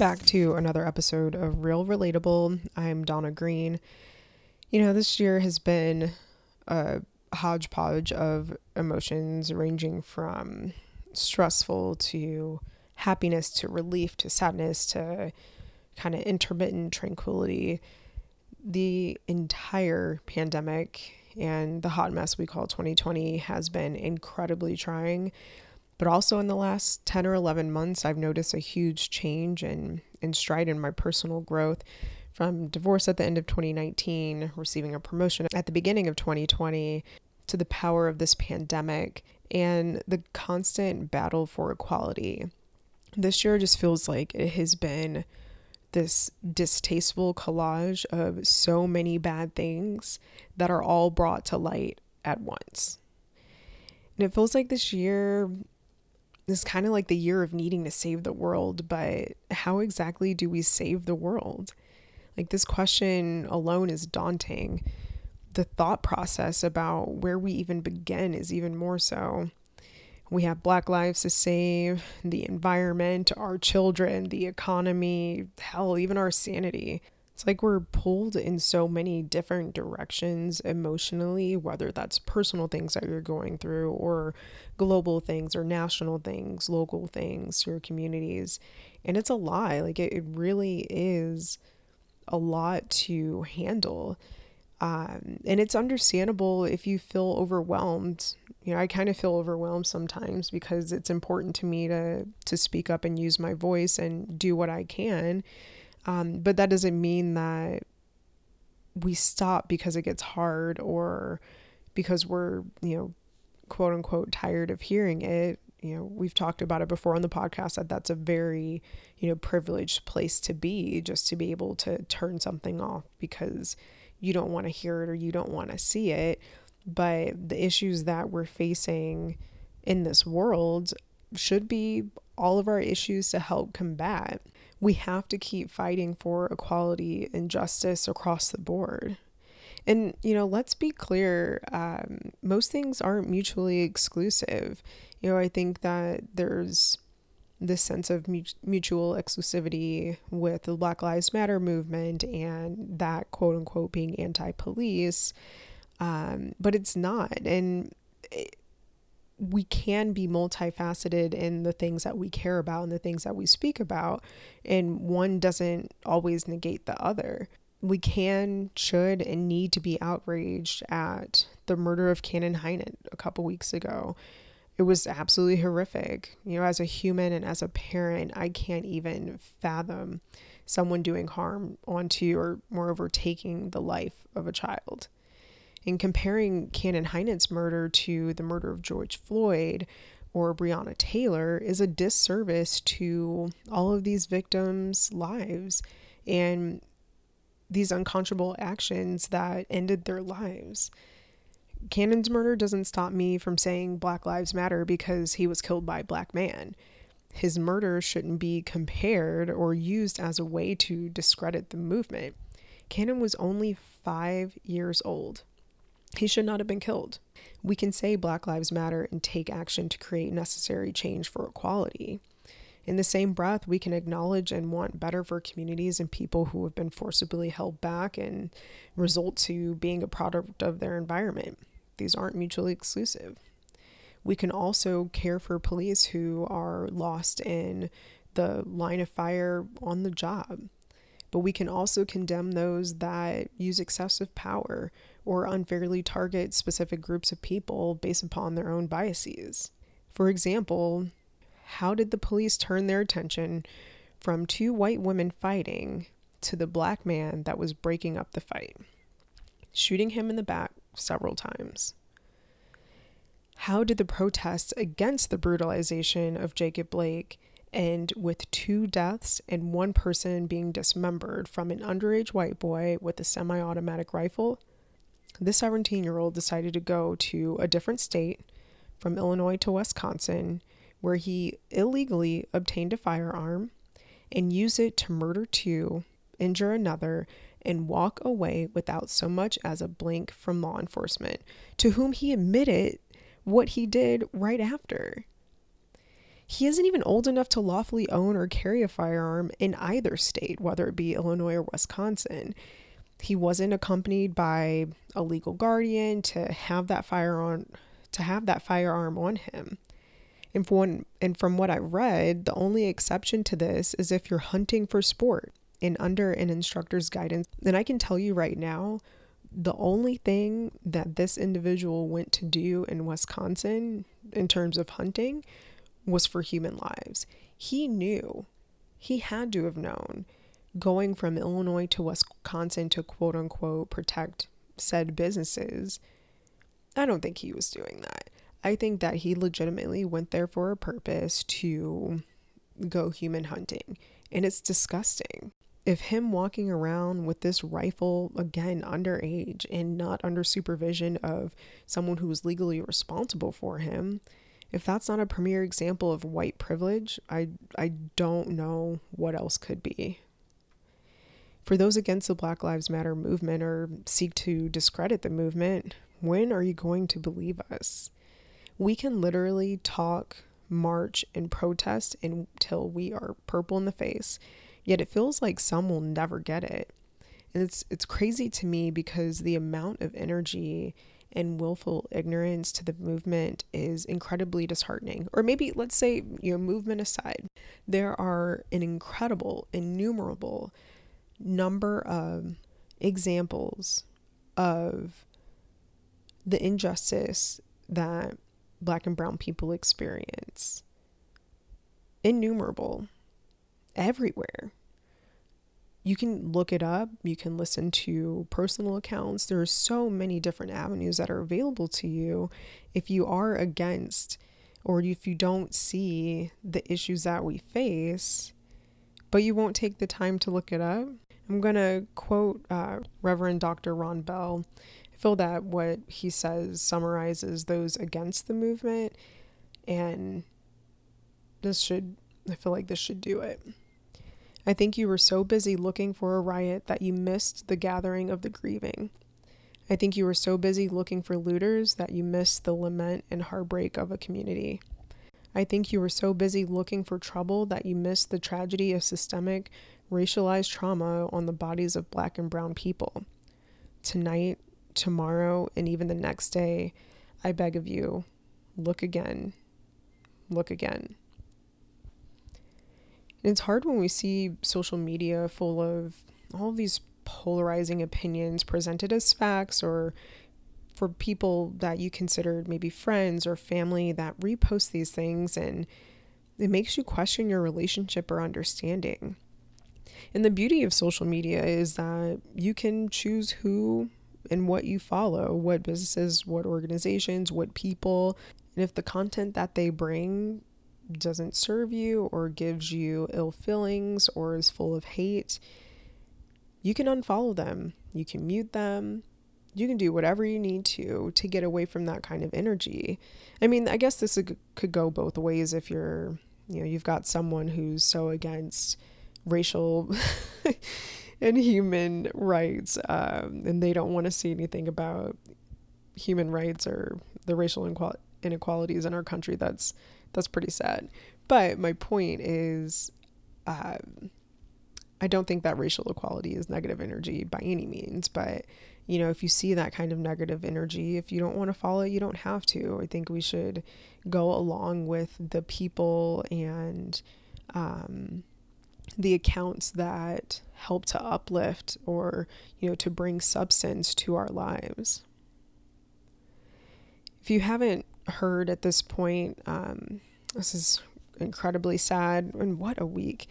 back to another episode of Real Relatable. I'm Donna Green. You know, this year has been a hodgepodge of emotions ranging from stressful to happiness to relief to sadness to kind of intermittent tranquility. The entire pandemic and the hot mess we call 2020 has been incredibly trying. But also in the last 10 or 11 months, I've noticed a huge change and in, in stride in my personal growth from divorce at the end of 2019, receiving a promotion at the beginning of 2020, to the power of this pandemic and the constant battle for equality. This year just feels like it has been this distasteful collage of so many bad things that are all brought to light at once. And it feels like this year is kind of like the year of needing to save the world, but how exactly do we save the world? Like, this question alone is daunting. The thought process about where we even begin is even more so. We have Black lives to save, the environment, our children, the economy, hell, even our sanity. It's like we're pulled in so many different directions emotionally, whether that's personal things that you're going through, or global things, or national things, local things, your communities. And it's a lie. Like it, it really is a lot to handle. Um, and it's understandable if you feel overwhelmed. You know, I kind of feel overwhelmed sometimes because it's important to me to to speak up and use my voice and do what I can. Um, but that doesn't mean that we stop because it gets hard or because we're, you know, quote unquote tired of hearing it. You know, we've talked about it before on the podcast that that's a very, you know, privileged place to be just to be able to turn something off because you don't want to hear it or you don't want to see it. But the issues that we're facing in this world should be all of our issues to help combat we have to keep fighting for equality and justice across the board. And, you know, let's be clear um, most things aren't mutually exclusive. You know, I think that there's this sense of mutual exclusivity with the Black Lives Matter movement and that quote unquote being anti police. Um, but it's not. And it, we can be multifaceted in the things that we care about and the things that we speak about, and one doesn't always negate the other. We can, should, and need to be outraged at the murder of Cannon Hinnant a couple weeks ago. It was absolutely horrific. You know, as a human and as a parent, I can't even fathom someone doing harm onto or moreover taking the life of a child. In comparing Cannon Hinnant's murder to the murder of George Floyd or Breonna Taylor is a disservice to all of these victims' lives and these unconscionable actions that ended their lives. Cannon's murder doesn't stop me from saying Black Lives Matter because he was killed by a black man. His murder shouldn't be compared or used as a way to discredit the movement. Cannon was only five years old. He should not have been killed. We can say Black Lives Matter and take action to create necessary change for equality. In the same breath, we can acknowledge and want better for communities and people who have been forcibly held back and result to being a product of their environment. These aren't mutually exclusive. We can also care for police who are lost in the line of fire on the job. But we can also condemn those that use excessive power or unfairly target specific groups of people based upon their own biases. For example, how did the police turn their attention from two white women fighting to the black man that was breaking up the fight, shooting him in the back several times? How did the protests against the brutalization of Jacob Blake end with two deaths and one person being dismembered from an underage white boy with a semi automatic rifle this 17 year old decided to go to a different state from Illinois to Wisconsin, where he illegally obtained a firearm and used it to murder two, injure another, and walk away without so much as a blink from law enforcement, to whom he admitted what he did right after. He isn't even old enough to lawfully own or carry a firearm in either state, whether it be Illinois or Wisconsin. He wasn't accompanied by a legal guardian to have that firearm to have that firearm on him. And, from, and from what I read, the only exception to this is if you're hunting for sport and under an instructor's guidance. And I can tell you right now, the only thing that this individual went to do in Wisconsin in terms of hunting was for human lives. He knew, he had to have known, going from Illinois to Wisconsin to quote unquote protect said businesses. I don't think he was doing that. I think that he legitimately went there for a purpose to go human hunting. And it's disgusting. If him walking around with this rifle, again, underage and not under supervision of someone who was legally responsible for him, if that's not a premier example of white privilege, I I don't know what else could be. For those against the Black Lives Matter movement or seek to discredit the movement, when are you going to believe us? We can literally talk, march, and protest until we are purple in the face, yet it feels like some will never get it. And it's it's crazy to me because the amount of energy and willful ignorance to the movement is incredibly disheartening. Or maybe, let's say, you know, movement aside, there are an incredible, innumerable number of examples of the injustice that black and brown people experience. Innumerable, everywhere you can look it up, you can listen to personal accounts. There are so many different avenues that are available to you if you are against or if you don't see the issues that we face, but you won't take the time to look it up. I'm going to quote uh, Reverend Dr. Ron Bell. I feel that what he says summarizes those against the movement, and this should, I feel like this should do it. I think you were so busy looking for a riot that you missed the gathering of the grieving. I think you were so busy looking for looters that you missed the lament and heartbreak of a community. I think you were so busy looking for trouble that you missed the tragedy of systemic racialized trauma on the bodies of black and brown people. Tonight, tomorrow, and even the next day, I beg of you, look again. Look again. And it's hard when we see social media full of all of these polarizing opinions presented as facts or for people that you considered maybe friends or family that repost these things and it makes you question your relationship or understanding. And the beauty of social media is that you can choose who and what you follow, what businesses, what organizations, what people. And if the content that they bring doesn't serve you or gives you ill feelings or is full of hate, you can unfollow them. You can mute them. You can do whatever you need to to get away from that kind of energy. I mean, I guess this could go both ways if you're, you know, you've got someone who's so against racial and human rights um, and they don't want to see anything about human rights or the racial inequalities in our country that's that's pretty sad. But my point is, um, I don't think that racial equality is negative energy by any means. But, you know, if you see that kind of negative energy, if you don't want to follow it, you don't have to. I think we should go along with the people and um, the accounts that help to uplift or, you know, to bring substance to our lives. If you haven't heard at this point. Um, this is incredibly sad. And what a week.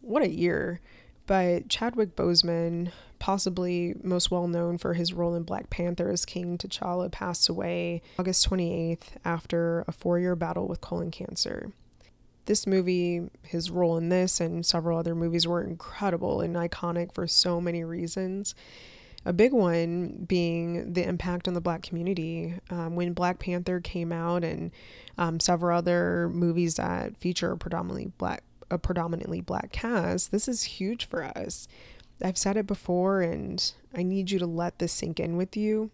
What a year. But Chadwick Boseman, possibly most well known for his role in Black Panther as King T'Challa, passed away August 28th after a four year battle with colon cancer. This movie, his role in this and several other movies were incredible and iconic for so many reasons. A big one being the impact on the black community. Um, when Black Panther came out and um, several other movies that feature predominantly black a predominantly black cast, this is huge for us. I've said it before and I need you to let this sink in with you.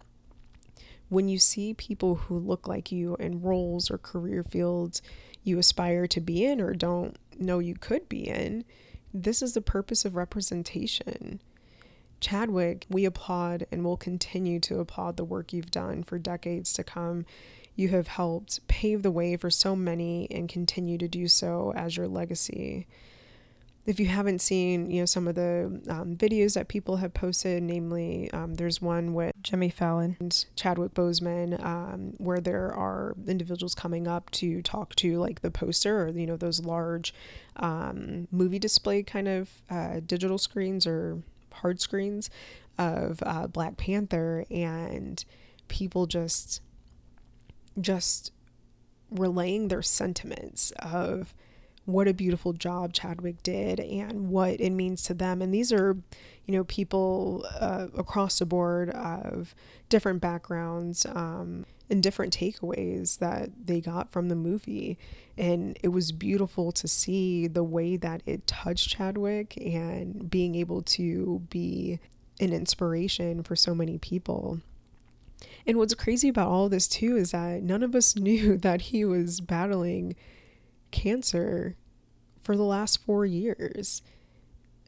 When you see people who look like you in roles or career fields you aspire to be in or don't know you could be in, this is the purpose of representation. Chadwick, we applaud and will continue to applaud the work you've done for decades to come. You have helped pave the way for so many and continue to do so as your legacy if you haven't seen, you know, some of the um, videos that people have posted, namely, um, there's one with Jimmy Fallon. and Chadwick Boseman, um, where there are individuals coming up to talk to like the poster or you know those large um, movie display kind of uh, digital screens or hard screens of uh, Black Panther, and people just just relaying their sentiments of what a beautiful job Chadwick did and what it means to them. And these are, you know, people uh, across the board of different backgrounds um, and different takeaways that they got from the movie. And it was beautiful to see the way that it touched Chadwick and being able to be an inspiration for so many people. And what's crazy about all this, too, is that none of us knew that he was battling cancer for the last four years.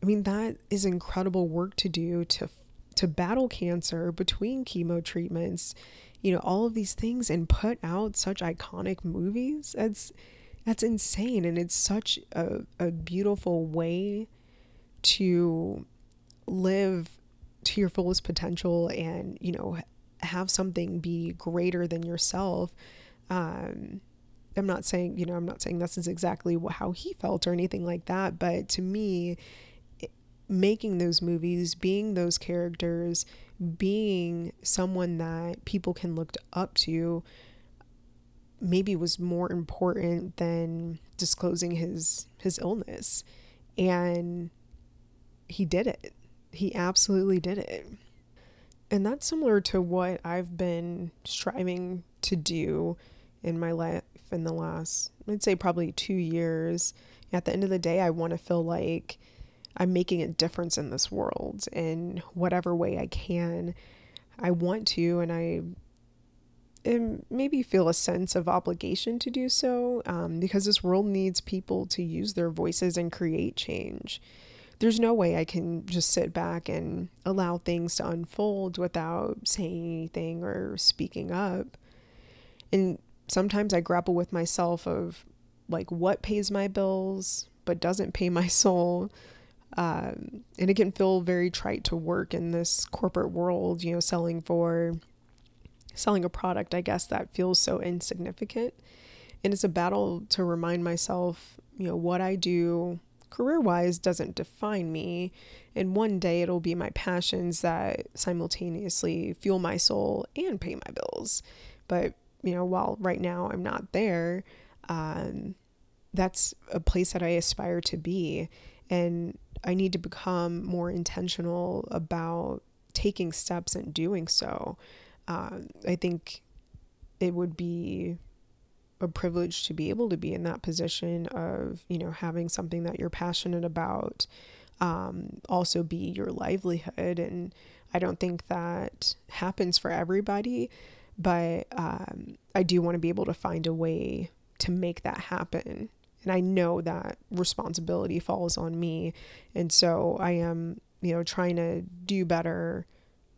I mean, that is incredible work to do to to battle cancer between chemo treatments, you know, all of these things and put out such iconic movies. That's that's insane and it's such a, a beautiful way to live to your fullest potential and, you know, have something be greater than yourself. Um, I'm not saying, you know, I'm not saying this is exactly how he felt or anything like that, but to me, making those movies, being those characters, being someone that people can look up to maybe was more important than disclosing his his illness. And he did it. He absolutely did it. And that's similar to what I've been striving to do in my life in the last, I'd say probably two years. At the end of the day, I want to feel like I'm making a difference in this world in whatever way I can. I want to, and I and maybe feel a sense of obligation to do so um, because this world needs people to use their voices and create change. There's no way I can just sit back and allow things to unfold without saying anything or speaking up. And sometimes I grapple with myself of like what pays my bills but doesn't pay my soul. Um, and it can feel very trite to work in this corporate world, you know, selling for selling a product, I guess, that feels so insignificant. And it's a battle to remind myself, you know, what I do career wise doesn't define me. And one day it'll be my passions that simultaneously fuel my soul and pay my bills. But you know, while right now I'm not there, um, that's a place that I aspire to be. And I need to become more intentional about taking steps and doing so. Um, I think it would be a privilege to be able to be in that position of, you know, having something that you're passionate about um, also be your livelihood. And I don't think that happens for everybody but um, I do want to be able to find a way to make that happen. And I know that responsibility falls on me. And so I am, you know, trying to do better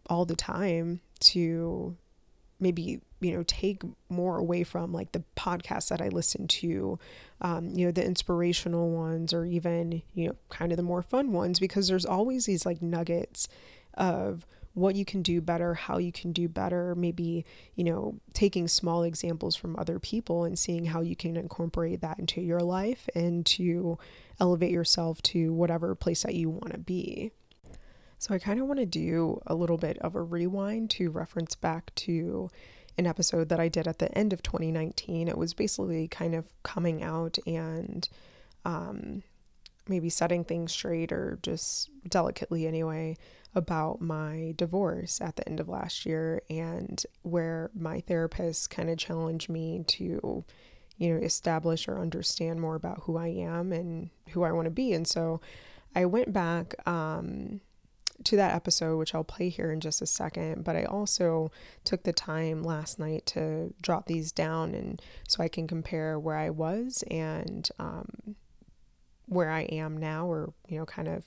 all the time to maybe, you know, take more away from like the podcasts that I listen to, um, you know, the inspirational ones or even, you know, kind of the more fun ones because there's always these like nuggets of what you can do better, how you can do better, maybe, you know, taking small examples from other people and seeing how you can incorporate that into your life and to elevate yourself to whatever place that you want to be. So, I kind of want to do a little bit of a rewind to reference back to an episode that I did at the end of 2019. It was basically kind of coming out and um, maybe setting things straight or just delicately anyway about my divorce at the end of last year and where my therapist kind of challenged me to you know establish or understand more about who I am and who I want to be and so I went back um, to that episode, which I'll play here in just a second. But I also took the time last night to drop these down, and so I can compare where I was and um, where I am now, or you know, kind of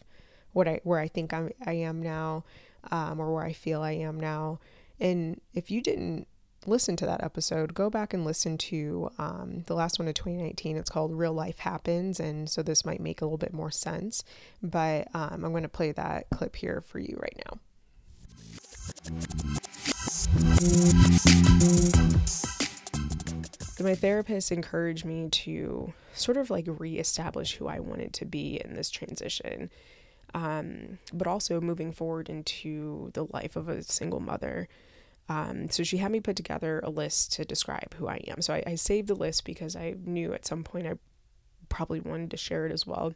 what I where I think I'm, I am now, um, or where I feel I am now. And if you didn't listen to that episode, go back and listen to um, the last one of 2019. It's called Real Life Happens. And so this might make a little bit more sense. But um, I'm going to play that clip here for you right now. my therapist encouraged me to sort of like reestablish who I wanted to be in this transition. Um, but also moving forward into the life of a single mother. Um, so she had me put together a list to describe who I am. So I, I saved the list because I knew at some point I probably wanted to share it as well.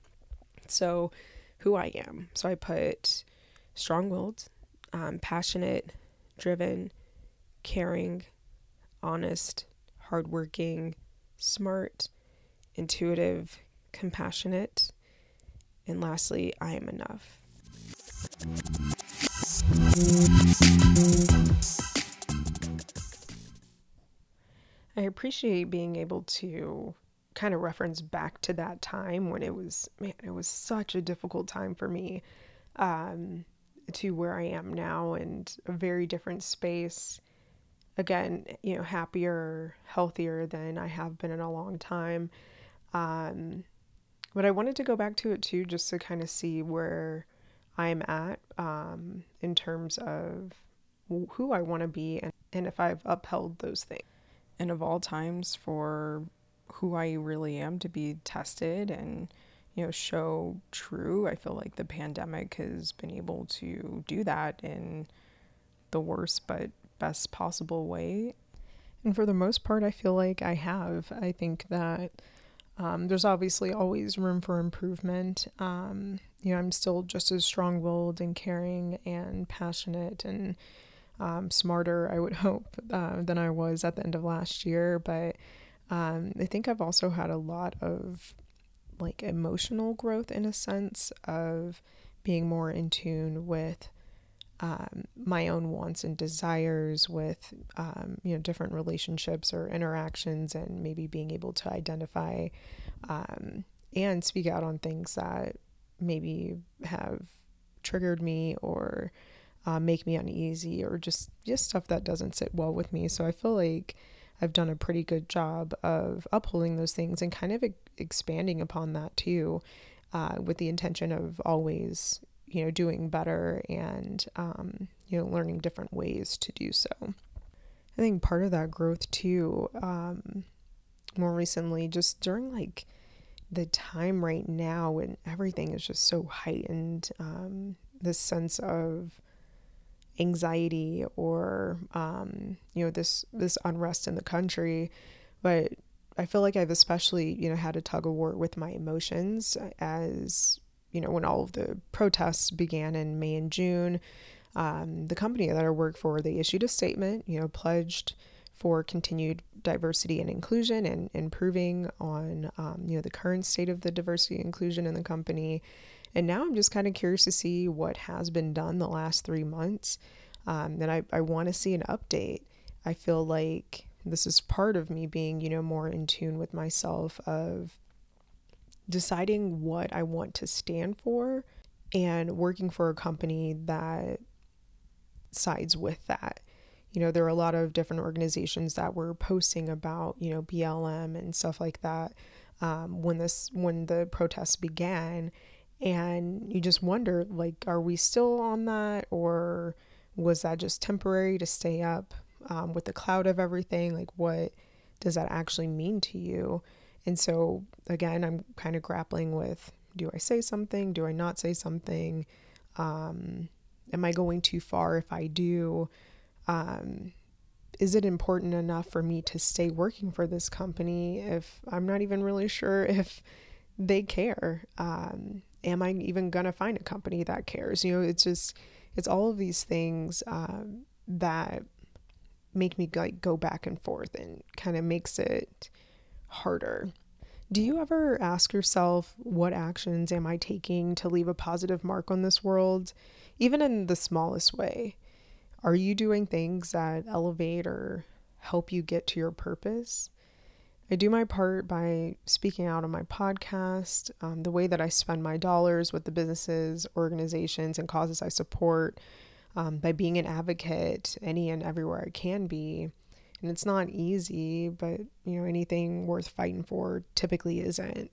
So, who I am. So I put strong willed, um, passionate, driven, caring, honest, hardworking, smart, intuitive, compassionate, and lastly, I am enough. I appreciate being able to kind of reference back to that time when it was, man, it was such a difficult time for me um, to where I am now and a very different space. Again, you know, happier, healthier than I have been in a long time. Um, but I wanted to go back to it too, just to kind of see where I'm at um, in terms of who I want to be and, and if I've upheld those things and of all times for who I really am to be tested and you know show true. I feel like the pandemic has been able to do that in the worst but best possible way. And for the most part, I feel like I have. I think that um, there's obviously always room for improvement. Um, you know, I'm still just as strong willed and caring and passionate and um, smarter, I would hope, uh, than I was at the end of last year. But um, I think I've also had a lot of like emotional growth in a sense of being more in tune with um, my own wants and desires with um, you know different relationships or interactions and maybe being able to identify um, and speak out on things that maybe have triggered me or uh, make me uneasy or just just stuff that doesn't sit well with me. So I feel like I've done a pretty good job of upholding those things and kind of e- expanding upon that too, uh, with the intention of always you know doing better and um, you know learning different ways to do so. I think part of that growth too, um, more recently, just during like the time right now when everything is just so heightened, um, this sense of anxiety or um, you know this this unrest in the country but i feel like i've especially you know had a tug of war with my emotions as you know when all of the protests began in may and june um, the company that i work for they issued a statement you know pledged for continued diversity and inclusion and improving on um, you know the current state of the diversity inclusion in the company and now I'm just kind of curious to see what has been done the last three months. Um, and I, I want to see an update. I feel like this is part of me being, you know, more in tune with myself of deciding what I want to stand for and working for a company that sides with that. You know, there are a lot of different organizations that were posting about, you know, BLM and stuff like that um, when this when the protests began, and you just wonder like are we still on that or was that just temporary to stay up um, with the cloud of everything? Like what does that actually mean to you and so again i'm kind of grappling with do i say something? Do i not say something? Um, am i going too far if i do? Um, is it important enough for me to stay working for this company if i'm not even really sure if they care? Um, am I even going to find a company that cares? You know, it's just, it's all of these things um, that make me like go back and forth and kind of makes it harder. Do you ever ask yourself, what actions am I taking to leave a positive mark on this world? even in the smallest way. Are you doing things that elevate or help you get to your purpose? I do my part by speaking out on my podcast, um, the way that I spend my dollars with the businesses, organizations, and causes I support, um, by being an advocate any and everywhere I can be. And it's not easy, but you know, anything worth fighting for typically isn't.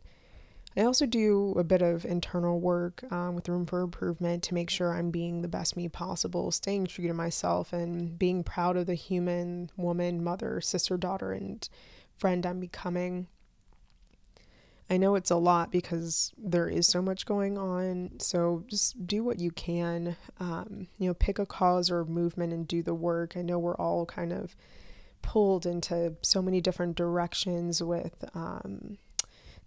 I also do a bit of internal work um, with room for improvement to make sure I'm being the best me possible, staying true to myself, and being proud of the human, woman, mother, sister, daughter, and friend I'm becoming. I know it's a lot because there is so much going on. So just do what you can. Um, you know, pick a cause or movement and do the work. I know we're all kind of pulled into so many different directions with um,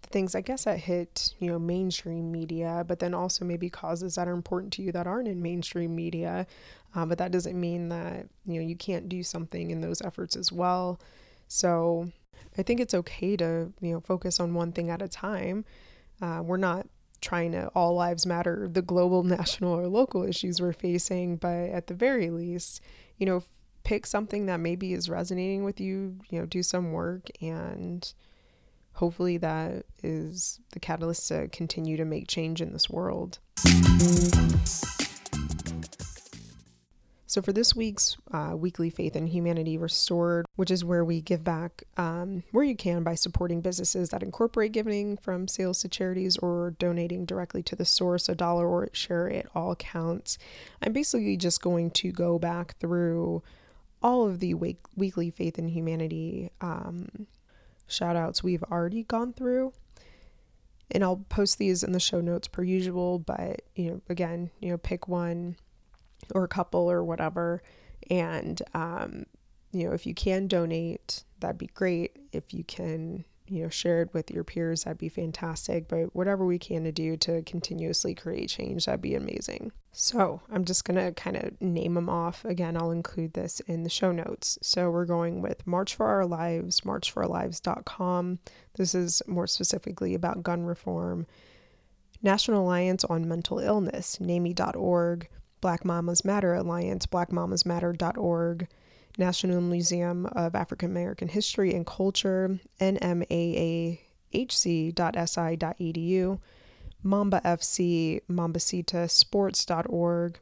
things, I guess, that hit, you know, mainstream media, but then also maybe causes that are important to you that aren't in mainstream media. Um, but that doesn't mean that, you know, you can't do something in those efforts as well. So, I think it's okay to, you know, focus on one thing at a time. Uh, we're not trying to all lives matter the global, national, or local issues we're facing, but at the very least, you know, pick something that maybe is resonating with you, you know, do some work and hopefully that is the catalyst to continue to make change in this world. So, for this week's uh, weekly Faith and Humanity Restored, which is where we give back um, where you can by supporting businesses that incorporate giving from sales to charities or donating directly to the source, a dollar or share, it all counts. I'm basically just going to go back through all of the week- weekly Faith and Humanity um, shout outs we've already gone through. And I'll post these in the show notes per usual, but you know, again, you know, pick one or a couple or whatever. And, um, you know, if you can donate, that'd be great. If you can, you know, share it with your peers, that'd be fantastic. But whatever we can to do to continuously create change, that'd be amazing. So I'm just going to kind of name them off. Again, I'll include this in the show notes. So we're going with March for Our Lives, marchforourlives.com. This is more specifically about gun reform. National Alliance on Mental Illness, NAMI.org. Black Mamas Matter Alliance, blackmamasmatter.org, National Museum of African American History and Culture, nmaahc.si.edu, Mamba FC, mambacitasports.org,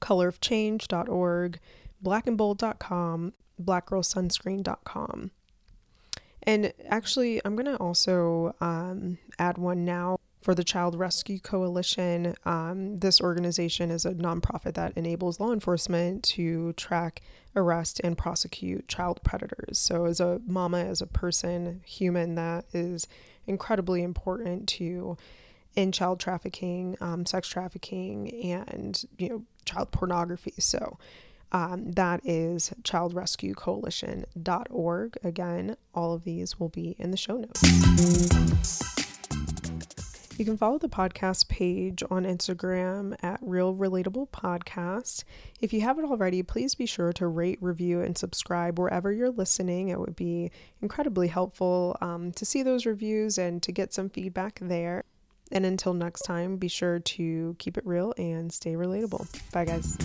colorofchange.org, blackandbold.com, blackgirlsunscreen.com. And actually, I'm going to also um, add one now for the Child Rescue Coalition. Um, this organization is a nonprofit that enables law enforcement to track, arrest, and prosecute child predators. So, as a mama, as a person, human, that is incredibly important to in child trafficking, um, sex trafficking, and you know child pornography. So. Um, that is childrescuecoalition.org. Again, all of these will be in the show notes. You can follow the podcast page on Instagram at Real Relatable Podcast. If you haven't already, please be sure to rate, review, and subscribe wherever you're listening. It would be incredibly helpful um, to see those reviews and to get some feedback there. And until next time, be sure to keep it real and stay relatable. Bye, guys.